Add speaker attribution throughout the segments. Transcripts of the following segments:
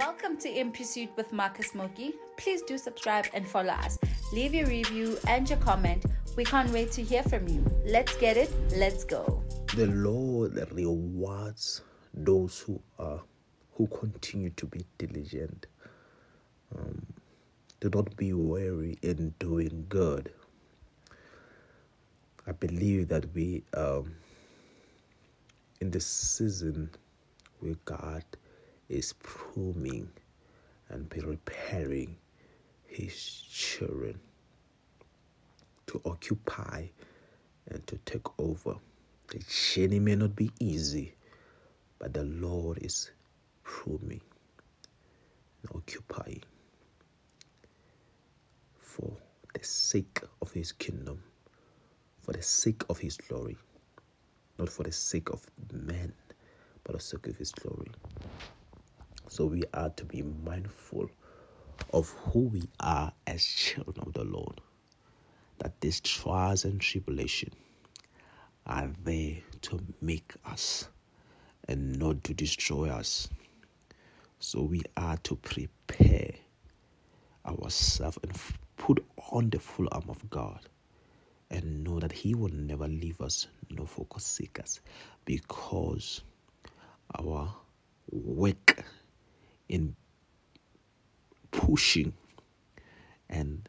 Speaker 1: Welcome to In Pursuit with Marcus Mooki. Please do subscribe and follow us. Leave your review and your comment. We can't wait to hear from you. Let's get it. Let's go.
Speaker 2: The Lord rewards those who are who continue to be diligent. Um, do not be weary in doing good. I believe that we um, in this season where God is pruning and preparing his children to occupy and to take over. The journey may not be easy, but the Lord is pruning and occupying for the sake of his kingdom, for the sake of his glory, not for the sake of men, but for the sake of his glory. So we are to be mindful of who we are as children of the Lord. That these trials and tribulation are there to make us and not to destroy us. So we are to prepare ourselves and put on the full arm of God and know that He will never leave us nor forsake us because our work in pushing and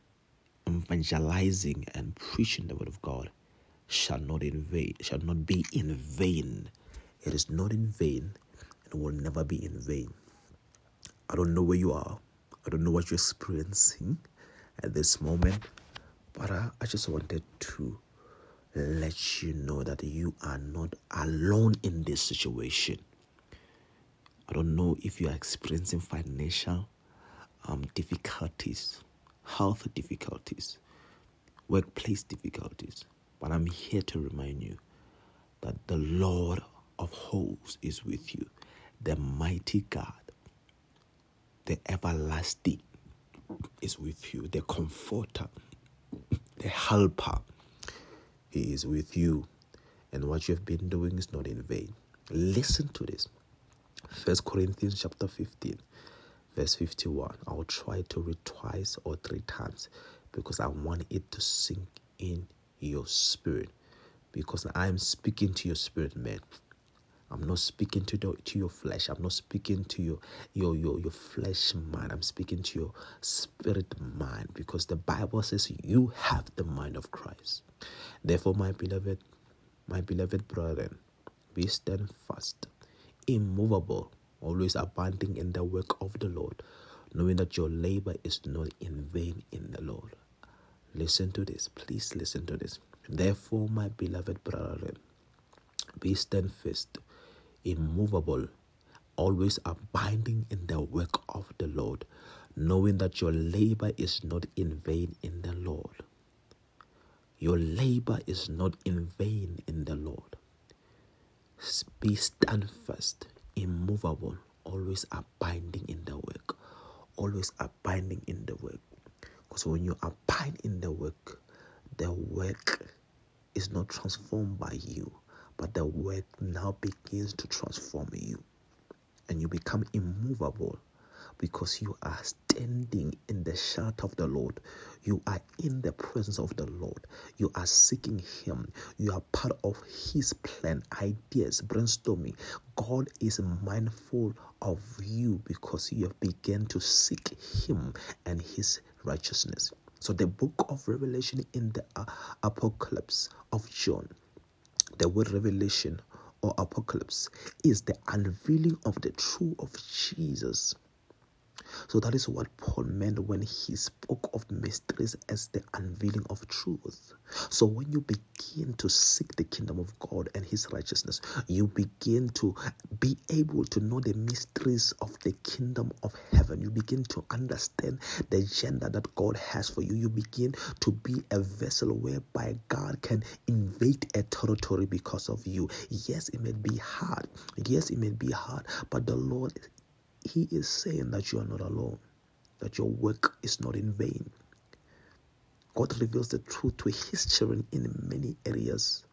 Speaker 2: evangelizing and preaching the word of God shall not in vain shall not be in vain. It is not in vain and will never be in vain. I don't know where you are. I don't know what you're experiencing at this moment, but I, I just wanted to let you know that you are not alone in this situation. I don't know if you are experiencing financial um, difficulties, health difficulties, workplace difficulties, but I'm here to remind you that the Lord of hosts is with you, the mighty God, the everlasting is with you, the comforter, the helper. He is with you, and what you have been doing is not in vain. Listen to this. First Corinthians chapter 15, verse 51. I'll try to read twice or three times because I want it to sink in your spirit. Because I'm speaking to your spirit, man. I'm not speaking to the, to your flesh. I'm not speaking to your your your your flesh mind. I'm speaking to your spirit mind because the Bible says you have the mind of Christ. Therefore, my beloved, my beloved brethren, be steadfast immovable, always abounding in the work of the Lord, knowing that your labor is not in vain in the Lord. Listen to this. Please listen to this. Therefore, my beloved brethren, be steadfast, immovable, always abiding in the work of the Lord, knowing that your labor is not in vain in the Lord. Your labor is not in vain in the Lord. Be steadfast, immovable, always abiding in the work. Always abiding in the work. Because when you abide in the work, the work is not transformed by you, but the work now begins to transform you. And you become immovable because you are standing in the shelter of the Lord. You are in the presence of the Lord. You are seeking Him. You are part of His plan, ideas, brainstorming. God is mindful of you because you have begun to seek Him and His righteousness. So, the book of Revelation in the uh, Apocalypse of John, the word revelation or apocalypse is the unveiling of the truth of Jesus so that is what Paul meant when he spoke of mysteries as the unveiling of truth. So when you begin to seek the kingdom of God and his righteousness, you begin to be able to know the mysteries of the kingdom of heaven. You begin to understand the agenda that God has for you. You begin to be a vessel whereby God can invade a territory because of you. Yes, it may be hard. Yes, it may be hard, but the Lord he is saying that you are not alone, that your work is not in vain. God reveals the truth to his children in many areas,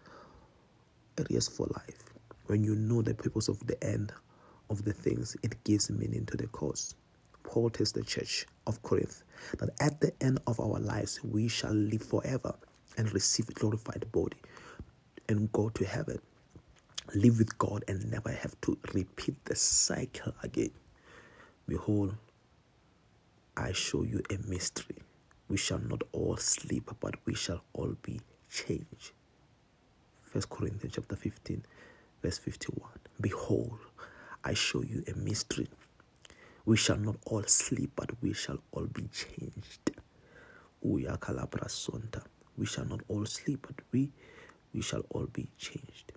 Speaker 2: areas for life. When you know the purpose of the end of the things, it gives meaning to the cause. Paul tells the church of Corinth that at the end of our lives we shall live forever and receive a glorified body and go to heaven. Live with God and never have to repeat the cycle again. Behold, I show you a mystery. We shall not all sleep, but we shall all be changed. First Corinthians chapter 15, verse 51. Behold, I show you a mystery. We shall not all sleep, but we shall all be changed. We shall not all sleep, but we we shall all be changed.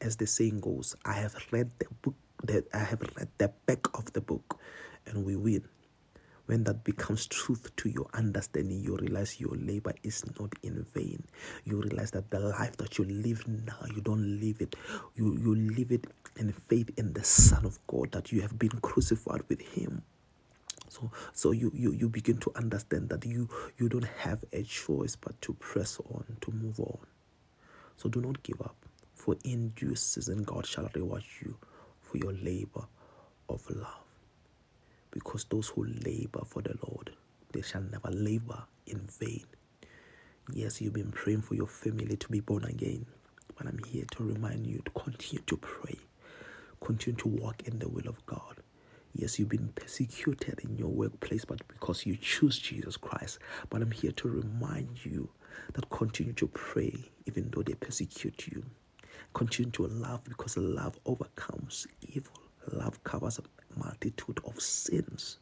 Speaker 2: As the saying goes, I have read the book that I have read the back of the book, and we win. When that becomes truth to your understanding, you realize your labor is not in vain. You realize that the life that you live now, you don't live it. You, you live it in faith in the Son of God, that you have been crucified with Him. So, so you, you, you begin to understand that you, you don't have a choice but to press on, to move on. So do not give up, for in due season God shall reward you for your labor of love because those who labor for the Lord, they shall never labor in vain. Yes, you've been praying for your family to be born again, but I'm here to remind you to continue to pray, continue to walk in the will of God. Yes, you've been persecuted in your workplace, but because you choose Jesus Christ. But I'm here to remind you that continue to pray even though they persecute you. Continue to love because love overcomes evil. Love covers multitude of sins.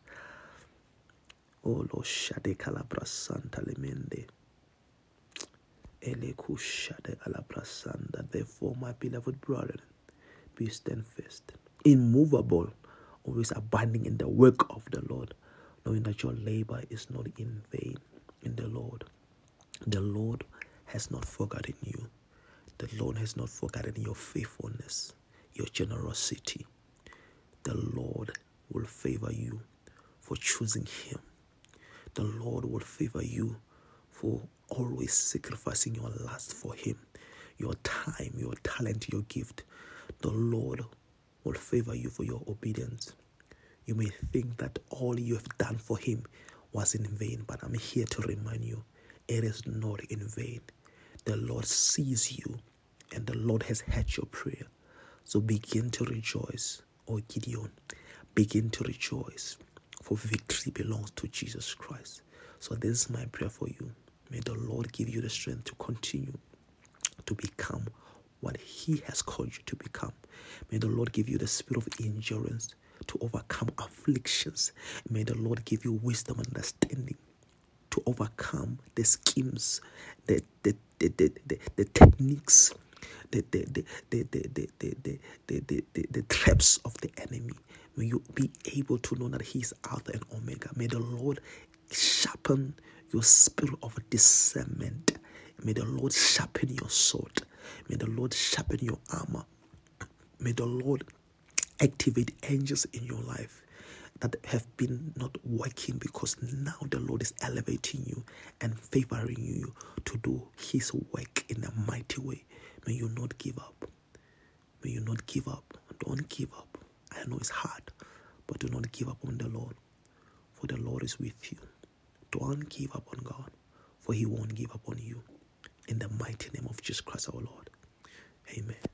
Speaker 2: Oh Lord, Shade Calabra Santa Lemende. Elekushade Alabrasanda. Therefore, my beloved brethren, be steadfast, immovable, always abiding in the work of the Lord, knowing that your labor is not in vain in the Lord. The Lord has not forgotten you. The Lord has not forgotten your faithfulness, your generosity, the Lord will favor you for choosing Him. The Lord will favor you for always sacrificing your lust for Him, your time, your talent, your gift. The Lord will favor you for your obedience. You may think that all you have done for Him was in vain, but I'm here to remind you it is not in vain. The Lord sees you and the Lord has heard your prayer. So begin to rejoice or Gideon, begin to rejoice, for victory belongs to Jesus Christ. So, this is my prayer for you. May the Lord give you the strength to continue to become what He has called you to become. May the Lord give you the spirit of endurance to overcome afflictions. May the Lord give you wisdom and understanding to overcome the schemes, the, the, the, the, the, the techniques the the the the the the the the, the, the, traps of the enemy. May you be able to know that He is Alpha and Omega. May the Lord sharpen your spirit of discernment. May the Lord sharpen your sword. May the Lord sharpen your armor. May the Lord activate angels in your life that have been not working because now the Lord is elevating you and favoring you to do His work in a mighty way. May you not give up. May you not give up. Don't give up. I know it's hard, but do not give up on the Lord, for the Lord is with you. Don't give up on God, for He won't give up on you. In the mighty name of Jesus Christ our Lord. Amen.